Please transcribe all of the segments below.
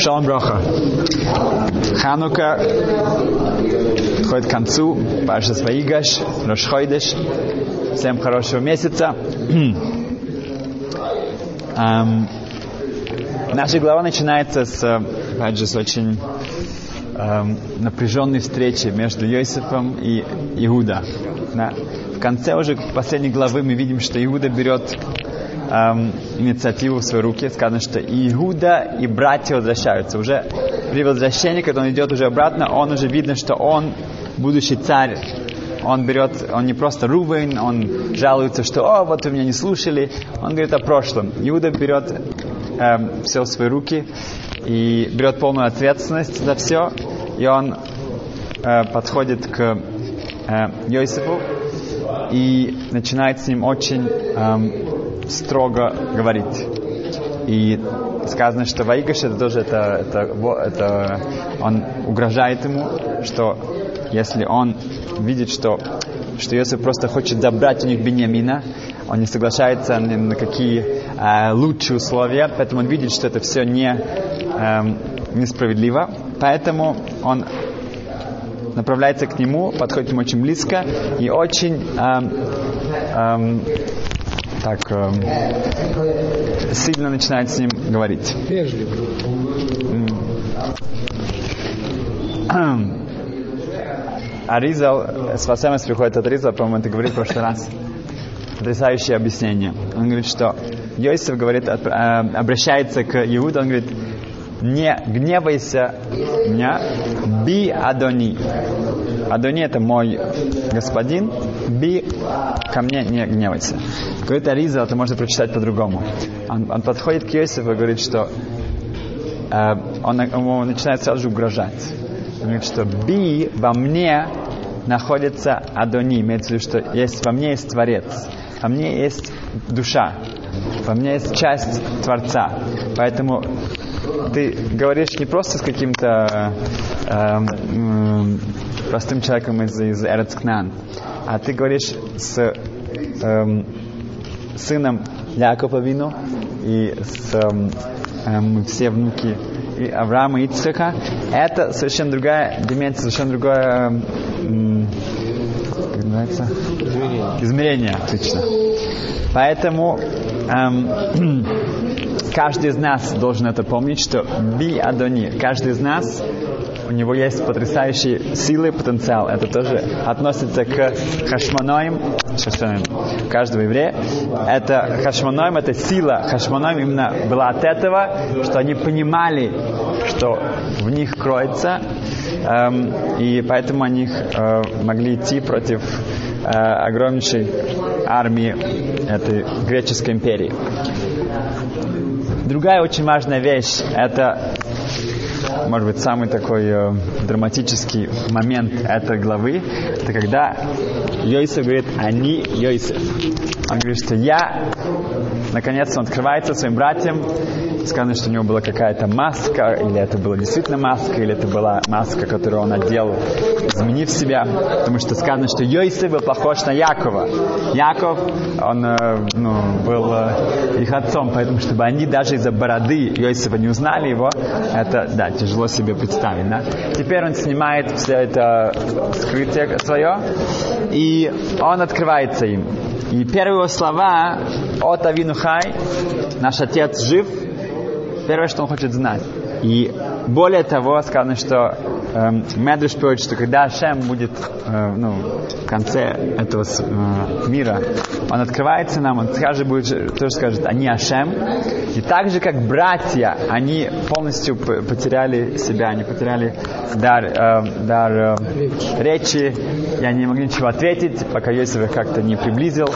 Шалом Броха. Ханука подходит к концу. Паша Сваигаш, Рошхойдеш. Всем хорошего месяца. um, наша глава начинается с, опять же, с очень um, напряженной встречи между Йосифом и Иуда. Да. В конце уже последней главы мы видим, что Иуда берет эм, инициативу в свои руки. Сказано, что Иуда, и братья возвращаются. Уже при возвращении, когда он идет уже обратно, он уже видно, что он будущий царь. Он берет, он не просто Рувен, он жалуется, что «О, вот вы меня не слушали». Он говорит о прошлом. Иуда берет эм, все в свои руки и берет полную ответственность за все. И он э, подходит к э, Йосифу и начинает с ним очень эм, строго говорить. И сказано, что Ваигаш это тоже это, это, это он угрожает ему, что если он видит, что, что Иосиф просто хочет забрать у них Бениамина, он не соглашается ни на какие э, лучшие условия, поэтому он видит, что это все не, э, несправедливо, поэтому он направляется к нему, подходит к нему очень близко и очень эм, эм, так эм, сильно начинает с ним говорить. Аризал, с Васемес приходит от Аризала, по-моему, это говорит в прошлый раз. Потрясающее объяснение. Он говорит, что Йосиф говорит, обращается к Иуду, он говорит, не гневайся меня, би Адони. Адони это мой господин, би ко мне не гневайся. Говорит Ариза, это можно прочитать по-другому. Он, он подходит к Йосифу и говорит, что э, он ему начинает сразу же угрожать. Он говорит, что би во мне находится Адони, имеется в виду, что есть во мне есть Творец, во мне есть душа, во мне есть часть Творца. Поэтому ты говоришь не просто с каким-то э, э, простым человеком из, из Эрцкнан, а ты говоришь с э, сыном Якова Вину и с э, все внуки и Авраама и Ицхака. Это совершенно другая дименсия, совершенно другое э, как называется? Измерение. Измерение, отлично. Поэтому эм, каждый из нас должен это помнить, что би Адони, каждый из нас у него есть потрясающие силы потенциал. Это тоже относится к хашманоим, каждого еврея. Это хашманоим, это сила. Хашманоим именно была от этого, что они понимали, что в них кроется, эм, и поэтому они э, могли идти против э, огромнейшей армии этой греческой империи. Другая очень важная вещь – это может быть, самый такой э, драматический момент этой главы, это когда Йосиф говорит, они Йосиф. Он говорит, что я, наконец он открывается своим братьям, сказано, что у него была какая-то маска, или это была действительно маска, или это была маска, которую он одел, изменив себя, потому что сказано, что Йосиф был похож на Якова. Яков, он э, ну, был э, их отцом, поэтому, чтобы они даже из-за бороды Йосифа не узнали его, это, да, тяжело себе представить, да. Теперь он снимает все это скрытие свое, и он открывается им. И первые слова от Авину Хай, наш отец жив, первое, что он хочет знать. И более того, сказано, что эм, Медриш пишет, что когда Ашем будет э, ну, в конце этого э, мира, он открывается нам, он также будет, тоже скажет, они Ашем. И так же, как братья, они полностью потеряли себя, они потеряли дар, э, дар э, речи, и они не могли ничего ответить, пока Йосиф их как-то не приблизил.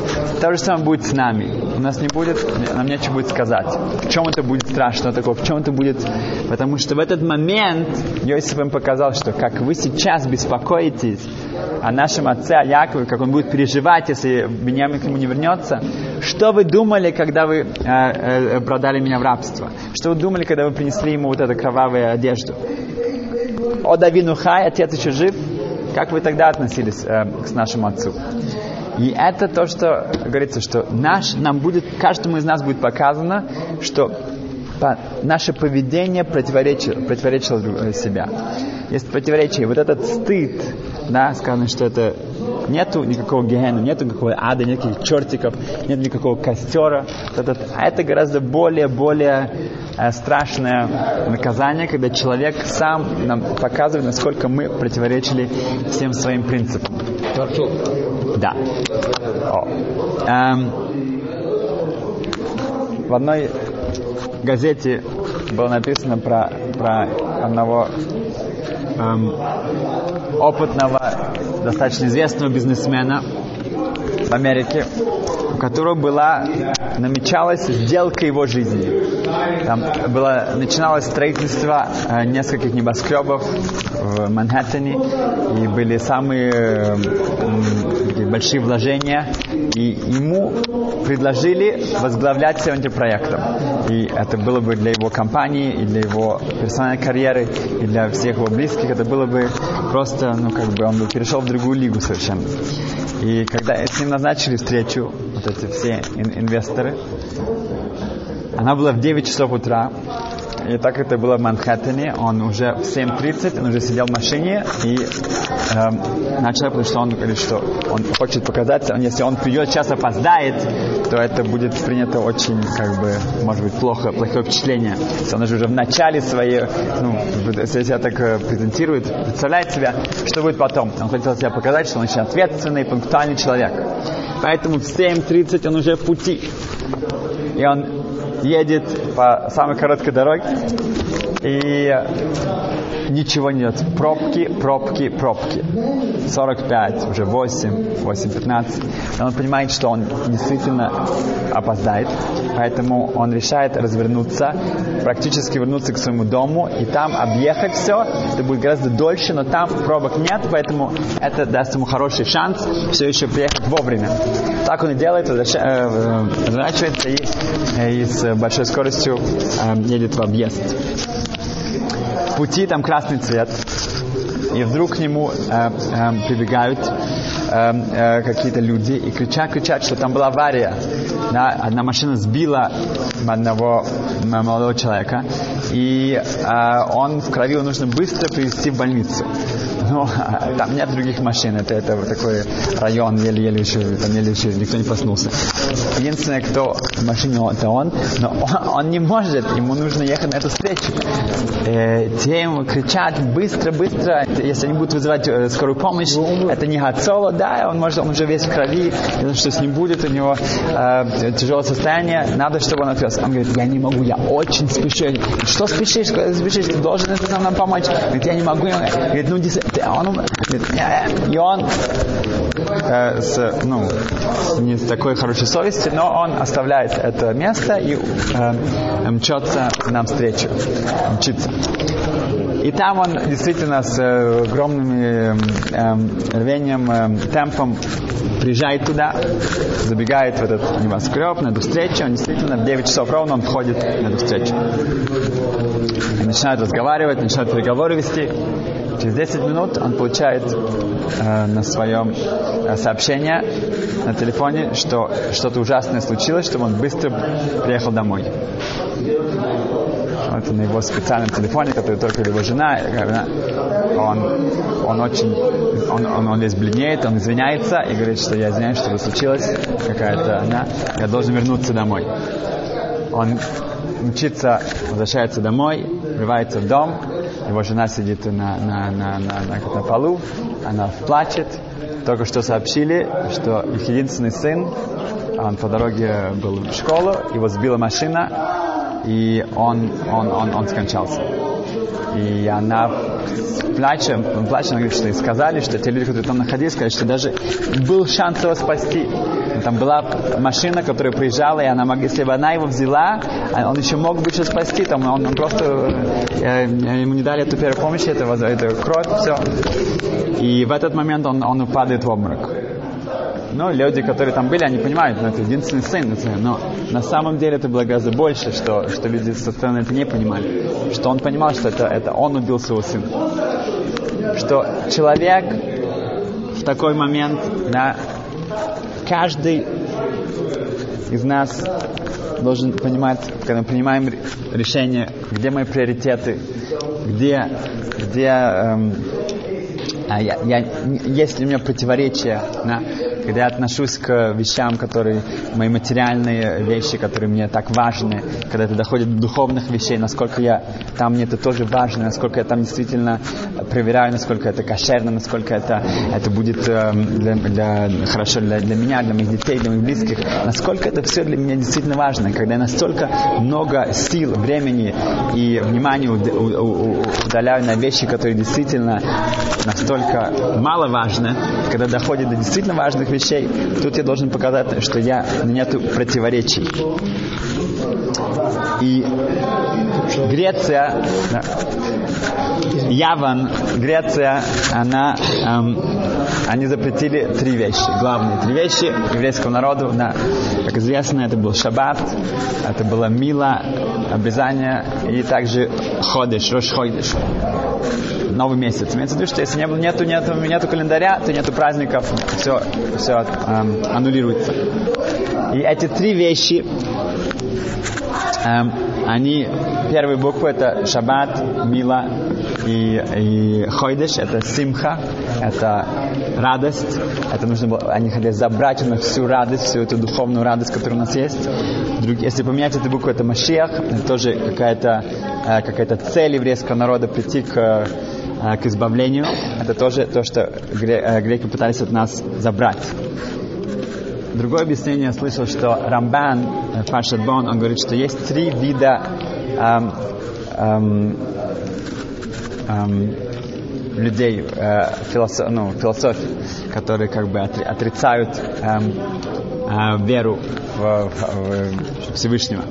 То же самое будет с нами. У нас не будет, нам нечего будет сказать. В чем это будет страшно такое, в чем это будет... Потому что в этот момент Йосиф им показал, что как вы сейчас беспокоитесь о нашем отце, Якове, как он будет переживать, если Бениамин к нему не вернется, что вы думали, когда вы э, э, продали меня в рабство? Что вы думали, когда вы принесли ему вот эту кровавую одежду? О Давину Хай, отец еще жив, как вы тогда относились э, к нашему отцу? И это то, что говорится, что наш, нам будет, каждому из нас будет показано, что наше поведение противоречило, противоречило себя. Есть противоречие. Вот этот стыд, да, сказано, что это нету никакого гена, нету никакого ада, нет никаких чертиков, нет никакого костера. Этот, а это гораздо более, более э, страшное наказание, когда человек сам нам показывает, насколько мы противоречили всем своим принципам. Да. О. Эм, в одной газете было написано про, про одного эм, опытного, достаточно известного бизнесмена в Америке, у которого была намечалась сделка его жизни. Там было, начиналось строительство э, нескольких небоскребов в Манхэттене, и были самые большие вложения, и ему предложили возглавлять всем этим проектом. И это было бы для его компании, и для его персональной карьеры, и для всех его близких, это было бы просто, ну, как бы он бы перешел в другую лигу совершенно. И когда с ним назначили встречу, вот эти все инвесторы, она была в 9 часов утра, и так это было в Манхэттене, он уже в 7.30, он уже сидел в машине и э, начал, потому что он говорит, что он хочет показать, он, если он придет, час опоздает, то это будет принято очень, как бы, может быть, плохо, плохое впечатление. Он же уже в начале своей, ну, если себя так э, презентирует, представляет себя, что будет потом. Он хотел себя показать, что он очень ответственный, пунктуальный человек. Поэтому в 7.30 он уже в пути. И он едет по самой короткой дороге. И ничего нет. Пробки, пробки, пробки. 45, уже 8, 8.15. И он понимает, что он действительно опоздает, поэтому он решает развернуться, практически вернуться к своему дому и там объехать все. Это будет гораздо дольше, но там пробок нет, поэтому это даст ему хороший шанс все еще приехать вовремя. Так он и делает, разворачивается и, и с большой скоростью э, едет в объезд пути там красный цвет, и вдруг к нему э, э, прибегают э, э, какие-то люди и кричат, кричат, что там была авария. Да, одна машина сбила одного молодого человека, и э, он в крови, его нужно быстро привезти в больницу. Но там нет других машин, это, это вот такой район, еле-еле еще, там еле еще никто не проснулся. Единственное, кто в машине, это он, но он, он не может, ему нужно ехать на эту встречу. Э, те ему кричат быстро, быстро, если они будут вызывать э, скорую помощь, это не Гацола, да, он может, он уже весь в крови, что с ним будет, у него э, тяжелое состояние, надо, чтобы он отвез. Он говорит, я не могу, я очень спешу. Что спешишь, спешишь, ты должен это нам помочь. Говорит, я не могу. Он говорит, ну, он, и он э, с, ну, не с такой хорошей совести, но он оставляет это место и э, мчется нам встречу, мчится. И там он действительно с э, огромным э, э, рвением, э, темпом приезжает туда, забегает в этот небоскреб на эту встречу, он действительно в 9 часов ровно он входит на эту встречу. И начинает разговаривать, начинает переговоры вести. Через 10 минут он получает э, на своем э, сообщение на телефоне, что что-то ужасное случилось, чтобы он быстро приехал домой. Это на его специальном телефоне, который только его жена, он, он очень, он, он, он весь бледнеет, он извиняется и говорит, что я извиняюсь, что случилось, какая-то, да, я должен вернуться домой. Он мчится, возвращается домой, врывается в дом, его жена сидит на, на, на, на, на, на полу, она плачет. Только что сообщили, что их единственный сын, он по дороге был в школу, его сбила машина, и он, он, он, он скончался. И она плачет, он плачет, она говорит, что и сказали, что те люди, которые там находились, сказали, что даже был шанс его спасти. Там была машина, которая приезжала, и она если бы она его взяла, а он еще мог бы еще спасти, там он, он просто, э, ему не дали эту первую помощь, это, это кровь, все. И в этот момент он, он падает в обморок. Ну, люди, которые там были, они понимают, ну, это единственный сын, но на самом деле это было гораздо больше, что, что люди со стороны это не понимали. Что он понимал, что это, это он убил своего сына. Что человек в такой момент, да, каждый из нас должен понимать, когда мы принимаем решение, где мои приоритеты, где, где эм, а я, я, есть ли у меня противоречия, да, когда я отношусь к вещам, которые мои материальные вещи, которые мне так важны, когда это доходит до духовных вещей, насколько я там мне это тоже важно, насколько я там действительно проверяю, насколько это кошерно, насколько это, это будет э, для, для, хорошо для, для меня, для моих детей, для моих близких, насколько это все для меня действительно важно, когда я настолько много сил, времени и внимания удаляю на вещи, которые действительно настолько мало важны, когда доходит до действительно важных вещей, тут я должен показать, что я, у меня нет противоречий. И Греция, да, Яван, Греция, она, эм, они запретили три вещи, главные три вещи еврейскому народу. Да. Как известно, это был шаббат, это было мила, обрезание и также ходиш, рош ходиш новый месяц. Имеется в виду, что если не, нету, нету, нету календаря, то нету праздников, все, все эм, аннулируется. И эти три вещи, эм, они, первые буквы это шаббат, мила и, и хойдеш, это симха, это радость. Это нужно было, они хотели забрать у нас всю радость, всю эту духовную радость, которая у нас есть. Друг, если поменять эту букву, это Машиах, это тоже какая-то э, какая цель еврейского народа прийти к Э, к избавлению. Это тоже то, что э, греки пытались от нас забрать. Другое объяснение я слышал, что Рамбан, э, Пашат Бон, он говорит, что есть три вида эм, эм, эм, людей, э, философ, ну, философии, которые как бы отрицают эм, э, веру в, в, в Всевышнего.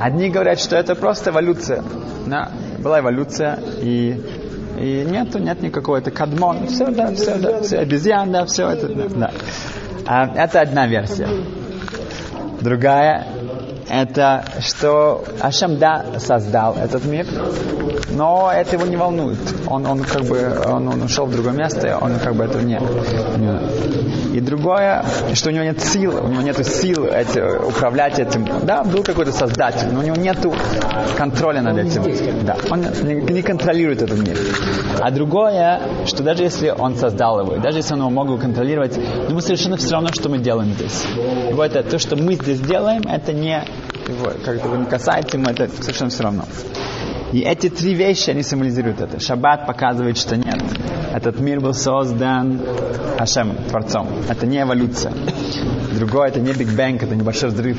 Одни говорят, что это просто эволюция. Да, была эволюция, и и нету, нет никакого, это кадмон, все, да, все, да, все, обезьян, да, все это, да. да. А, это одна версия. Другая, это что Ашем, да, создал этот мир, но это его не волнует. Он, он как бы, он, он ушел в другое место, он как бы это не. И другое, что у него нет сил, у него нет сил эти, управлять этим. Да, был какой-то создатель, но у него нет контроля над этим. Да, он не, контролирует этот мир. А другое, что даже если он создал его, даже если он его мог контролировать, ему совершенно все равно, что мы делаем здесь. И вот это, то, что мы здесь делаем, это не его, как бы не касается ему, это совершенно все равно. И эти три вещи, они символизируют это. Шаббат показывает, что нет. Этот мир был создан Ашем, Творцом. Это не эволюция. Другое, это не Биг Бэнг, это небольшой взрыв.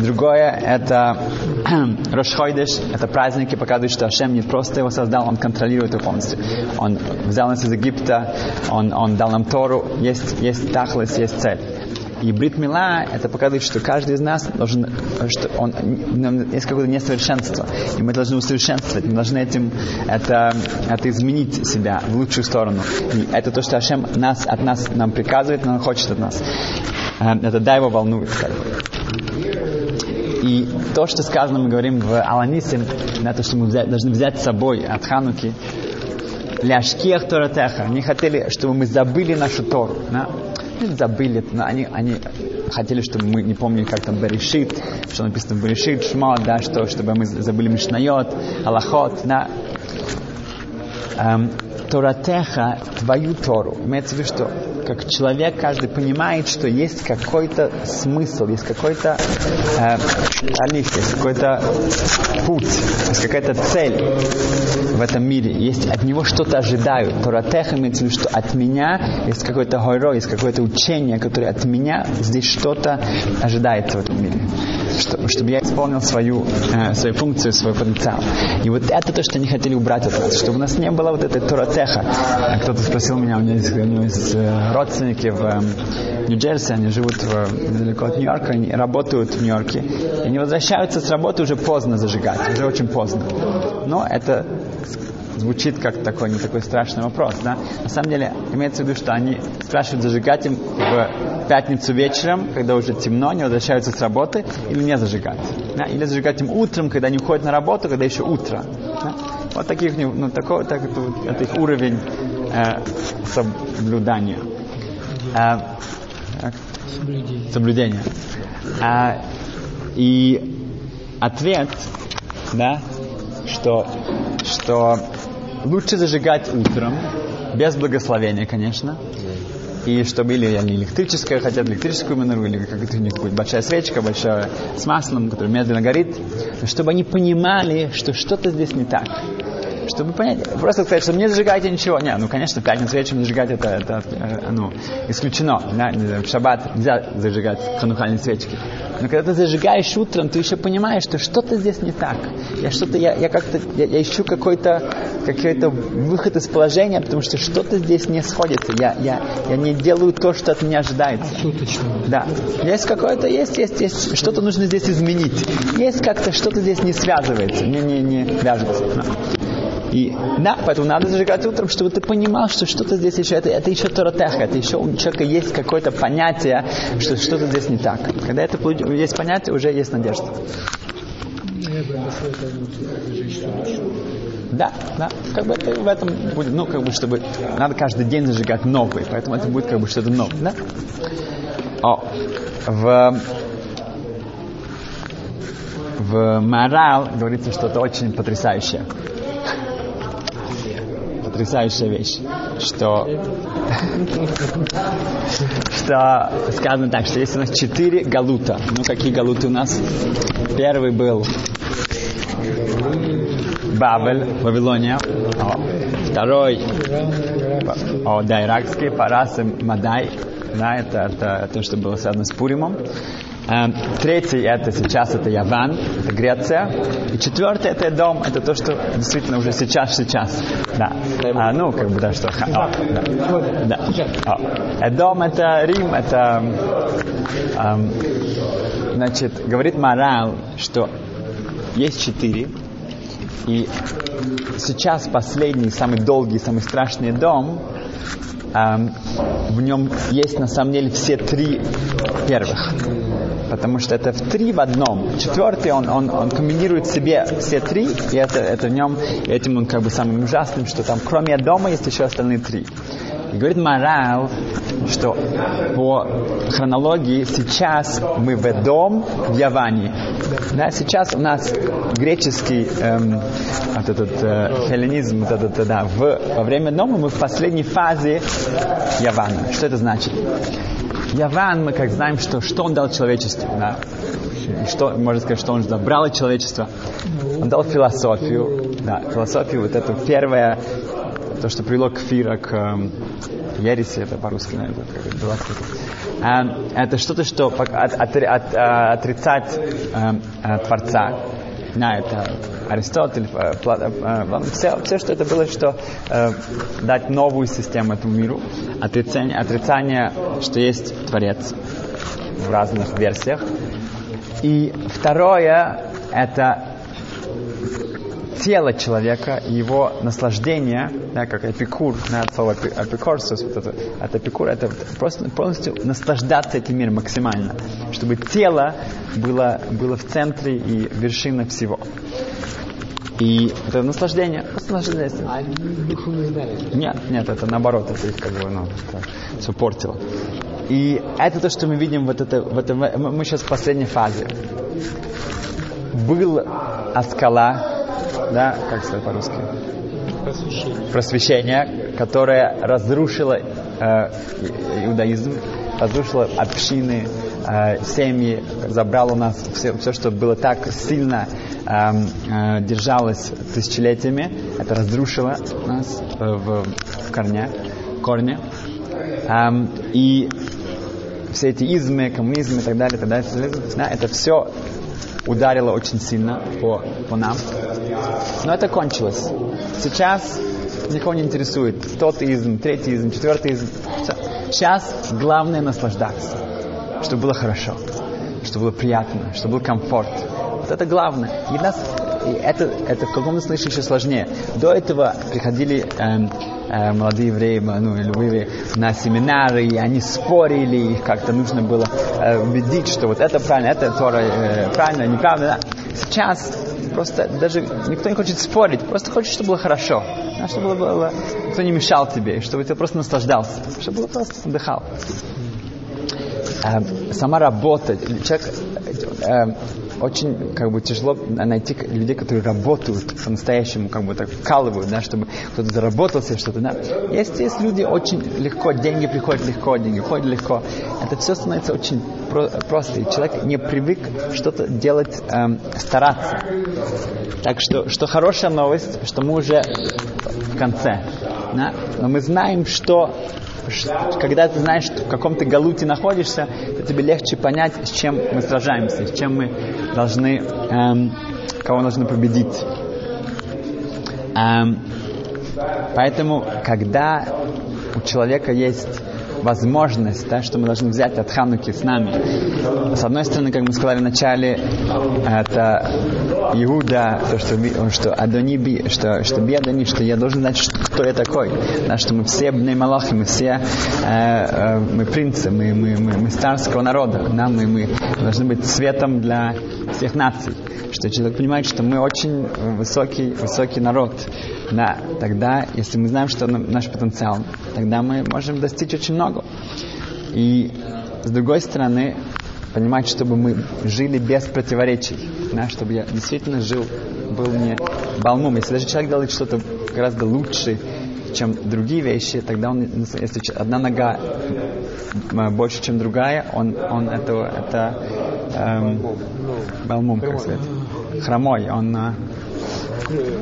Другое, это Рошхойдеш, это праздники, показывают, что Ашем не просто его создал, он контролирует его полностью. Он взял нас из Египта, он, он дал нам Тору, есть, есть тахлес, есть цель. И брит это показывает, что каждый из нас должен, что он, есть какое-то несовершенство. И мы должны усовершенствовать, мы должны этим это, это изменить себя в лучшую сторону. И это то, что Ашем нас, от нас нам приказывает, но он хочет от нас. Э, это да его волнует. Как. И то, что сказано, мы говорим в Аланисим, на то, что мы взять, должны взять с собой от Хануки, ляшкех Торатеха. Они хотели, чтобы мы забыли нашу Тору. Да? Забыли, но они, они хотели, чтобы мы не помнили, как там Берешит, что написано Берешит, Шмо, да, что, чтобы мы забыли Мишнайот, Аллахот, да. Эм, Торатеха, твою Тору. Имеется в виду, что как человек каждый понимает, что есть какой-то смысл, есть какой-то э, есть какой-то путь, есть какая-то цель в этом мире. Есть от него что-то ожидают. Торатеха имеется в виду, что от меня есть какой-то гойро, есть какое-то учение, которое от меня здесь что-то ожидается в этом мире. Что, чтобы я исполнил свою, э, свою функцию, свой потенциал. И вот это то, что они хотели убрать от нас, чтобы у нас не было вот этой торатеха. Кто-то спросил меня, у меня есть, у него есть э, родственники в э, Нью-Джерси, они живут в, недалеко от Нью-Йорка, они работают в Нью-Йорке. И они возвращаются с работы уже поздно зажигать, уже очень поздно. Но это звучит как такой не такой страшный вопрос, да? На самом деле имеется в виду, что они спрашивают зажигать им в пятницу вечером, когда уже темно, они возвращаются с работы, или не зажигать. Да? Или зажигать им утром, когда они уходят на работу, когда еще утро. Да? Вот таких, ну, такой, так, это, это их уровень э, соблюдания. Э, Соблюдение. Соблюдение. А, И ответ, да, что, что лучше зажигать утром, без благословения, конечно, и чтобы или они электрическое хотят, электрическую минору, или какая-то большая свечка, большая с маслом, которая медленно горит, чтобы они понимали, что что-то здесь не так чтобы понять, просто сказать, что не зажигайте ничего. Не, ну, конечно, пятницу вечером зажигать это, это э, ну, исключено. Да? В шаббат нельзя зажигать ханухальные свечки. Но когда ты зажигаешь утром, ты еще понимаешь, что что-то здесь не так. Я что-то, я, я как-то, я, я ищу какой-то какой-то выход из положения, потому что что-то здесь не сходится. Я, я, я не делаю то, что от меня ожидается. Да. Есть какое-то, есть, есть, есть. Что-то нужно здесь изменить. Есть как-то что-то здесь не связывается, не, не, не вяжется. И да, поэтому надо зажигать утром, чтобы ты понимал, что что-то здесь еще, это, это еще Торотеха, это еще у человека есть какое-то понятие, что что-то здесь не так. Когда это есть понятие, уже есть надежда. Да, да, как бы это в этом будет, ну, как бы, чтобы, надо каждый день зажигать новый, поэтому это будет как бы что-то новое, да? О, в, в Морал говорится что-то очень потрясающее потрясающая вещь, что, что сказано так, что есть у нас четыре галута. Ну, какие галуты у нас? Первый был Бавель, Вавилония. О, второй, о, да, иракский, Парас и Мадай. Да, это, это то, что было связано с Пуримом. Эм, третий это сейчас это Яван, это Греция. И четвертый это дом, это то, что действительно уже сейчас, сейчас. Да. А, ну, как бы, да, что... О, да. да. О. Дом это Рим, это... Эм, значит, говорит морал, что есть четыре, и сейчас последний, самый долгий, самый страшный дом, эм, в нем есть на самом деле все три первых потому что это в три в одном. Четвертый, он, он, он комбинирует в себе все три, и это, это в нем, этим он как бы самым ужасным, что там кроме дома есть еще остальные три. И говорит Морал, что по хронологии сейчас мы в дом в Яване. Да, сейчас у нас греческий эм, вот этот э, хелленизм, вот этот, да, в, во время дома мы в последней фазе Явана. Что это значит? Яван, мы как знаем, что, что он дал человечеству. Да? Что, можно сказать, что он забрал от человечества. Он дал философию. Да, философию, вот это первое, то, что привело к фира, к э, ереси, это по-русски, наверное, было э, Это что-то, что от, от, от, отрицать э, э, Творца. Да, это Аристотель, э, э, все, все, что это было, что э, дать новую систему этому миру, отрицание, отрицание, что есть Творец в разных версиях. И второе, это тело человека, его наслаждение, да, как эпикур, да, от слова эпикорсус, вот это, от эпикура, это просто полностью наслаждаться этим миром максимально, чтобы тело было, было в центре и вершина всего. И это наслаждение, просто наслаждение. А нет, нет, это наоборот, это их как бы, ну, все портило. И это то, что мы видим вот это, в этом, мы сейчас в последней фазе. Был Аскала, да, как сказать по-русски? Просвещение. Просвещение, которое разрушило э, иудаизм, разрушило общины, э, семьи, забрало у нас все, все, что было так сильно э, э, держалось тысячелетиями, это разрушило нас э, в, в корне, корне. Эм, и все эти измы, коммунизм и так далее, так далее, да, это все ударило очень сильно по, по нам. Но это кончилось. Сейчас никого не интересует. Тот изм, третий изм, четвертый изм. Сейчас главное наслаждаться. Чтобы было хорошо. Чтобы было приятно. Чтобы был комфорт. Вот это главное. И нас и это, это в каком-то смысле еще сложнее. До этого приходили эм, э, молодые евреи, ну, любые на семинары, и они спорили, их как-то нужно было э, убедить, что вот это правильно, это Тора э, правильно, неправильно. Сейчас просто даже никто не хочет спорить, просто хочет, чтобы было хорошо. А чтобы было, никто не мешал тебе, чтобы ты просто наслаждался, чтобы было просто отдыхал. Э, сама работа, человек, э, очень как бы тяжело найти людей, которые работают по-настоящему, как бы так вкалывают, да, чтобы кто-то заработал себе что-то, да. Есть, есть люди очень легко, деньги приходят легко, деньги уходят легко. Это все становится очень про- просто, и человек не привык что-то делать, эм, стараться. Так что, что хорошая новость, что мы уже в конце. Да? Но мы знаем, что когда ты знаешь, в каком ты галуте находишься, то тебе легче понять, с чем мы сражаемся, с чем мы должны, эм, кого нужно победить. Эм, поэтому, когда у человека есть возможность, да, что мы должны взять от Хануки с нами. С одной стороны, как мы сказали в начале, это Иуда, то, что, что Адони би, что, что би Адони, что я должен знать, что, кто я такой. Да, что мы все бней Малахи, мы все э, э, мы принцы, мы, мы, мы, мы старского народа. Да, мы, мы должны быть светом для всех наций. Что человек понимает, что мы очень высокий, высокий народ. Да, тогда, если мы знаем, что наш потенциал, тогда мы можем достичь очень много. И с другой стороны, понимать, чтобы мы жили без противоречий, да, чтобы я действительно жил, был не балмум. Если даже человек делает что-то гораздо лучше, чем другие вещи, тогда он, если одна нога больше, чем другая, он, он это, это эм, балмум, как сказать, хромой, он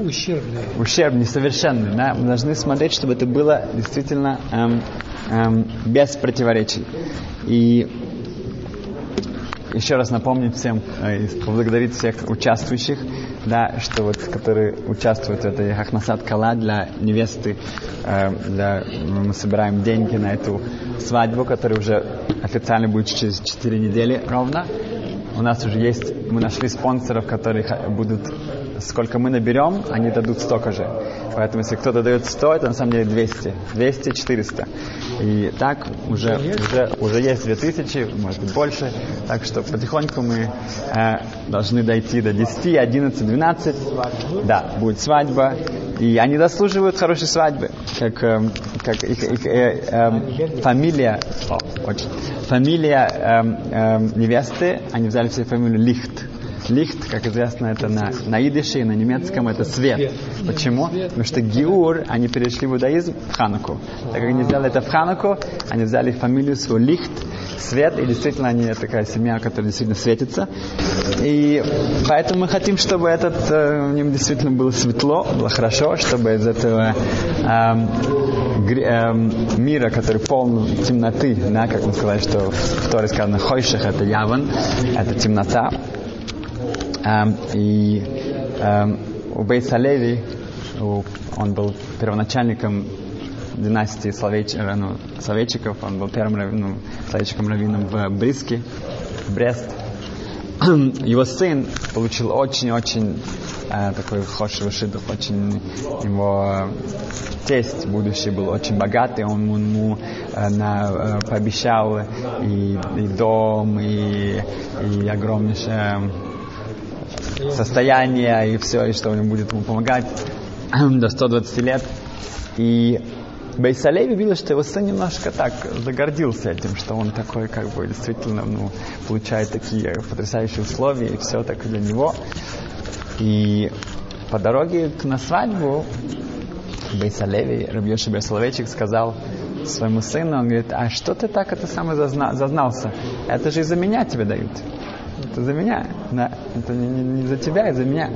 ущербный. Ущербный, совершенный. Да? Мы должны смотреть, чтобы это было действительно эм, эм, без противоречий. И еще раз напомнить всем, э, поблагодарить всех участвующих, да, что вот, которые участвуют в этой Хахнасад Кала для невесты, э, для, мы собираем деньги на эту свадьбу, которая уже официально будет через 4 недели ровно. У нас уже есть, мы нашли спонсоров, которые будут, сколько мы наберем, они дадут столько же. Поэтому если кто-то дает 100, это на самом деле 200. 200, 400. И так уже, уже, уже есть 2000, может быть больше. Так что потихоньку мы э, должны дойти до 10, 11, 12. Да, будет свадьба. И они заслуживают хорошей свадьбы. Как, э, как их, их э, э, фамилия, о, очень, фамилия э, э, невесты, они взяли себе фамилию Лихт. Лихт, как известно, это на, на идыше и на немецком это свет. Почему? Потому что Гиур, они перешли в иудаизм в Хануку. Так как они сделали это в Хануку, они взяли фамилию свою Лихт, свет, и действительно они такая семья, которая действительно светится. И поэтому мы хотим, чтобы этот, э, в нем действительно было светло, было хорошо, чтобы из этого эм, гри, эм, мира, который полон темноты, да, как мы сказали, что в Торе сказано, хойших это яван, это темнота, и у Бейса Леви, он был первоначальником династии Словеч, ну, Словечиков, он был первым ну, Словечиком раввином в Бриске, в Брест. Его сын получил очень-очень э, такой хороший шидов, очень его тесть будущий был очень богатый, он ему э, на, э, пообещал и, и дом, и, и огромнейшее состояние и все, и что он будет ему помогать до 120 лет. И Бейсалей видел, что его сын немножко так загордился этим, что он такой, как бы, действительно, ну, получает такие потрясающие условия, и все так для него. И по дороге на свадьбу Бейсалеви, Рабьеши Бейсаловечик сказал своему сыну, он говорит, а что ты так это самое зазна- зазнался? Это же из-за меня тебе дают. Это за меня. Да. Это не, не, не за тебя, а за меня.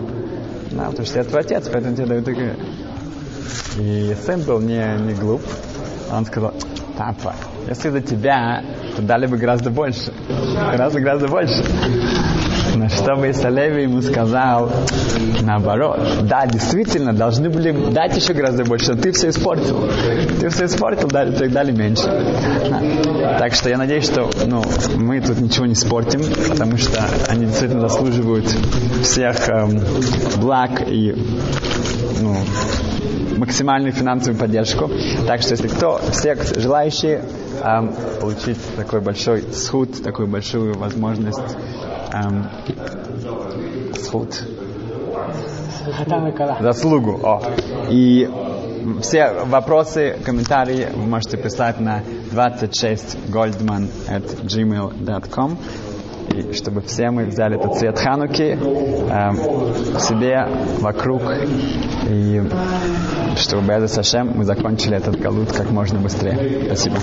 Да, потому что я твой отец, поэтому тебе дают такие. И сын был не, не глуп. Он сказал, папа, если за тебя, то дали бы гораздо больше. Гораздо, гораздо больше. На что бы Исалеви ему сказал, наоборот, да, действительно, должны были дать еще гораздо больше, но ты все испортил. Ты все испортил, дали, так дали меньше. Так что я надеюсь, что ну, мы тут ничего не испортим, потому что они действительно заслуживают всех эм, благ и ну, максимальную финансовую поддержку. Так что если кто, все желающие эм, получить такой большой сход, такую большую возможность эм, сход, заслугу. О. И все вопросы, комментарии вы можете писать на 26goldman at gmail.com и чтобы все мы взяли этот цвет Хануки э, себе, вокруг, и чтобы Беза Сашем мы закончили этот галут как можно быстрее. Спасибо.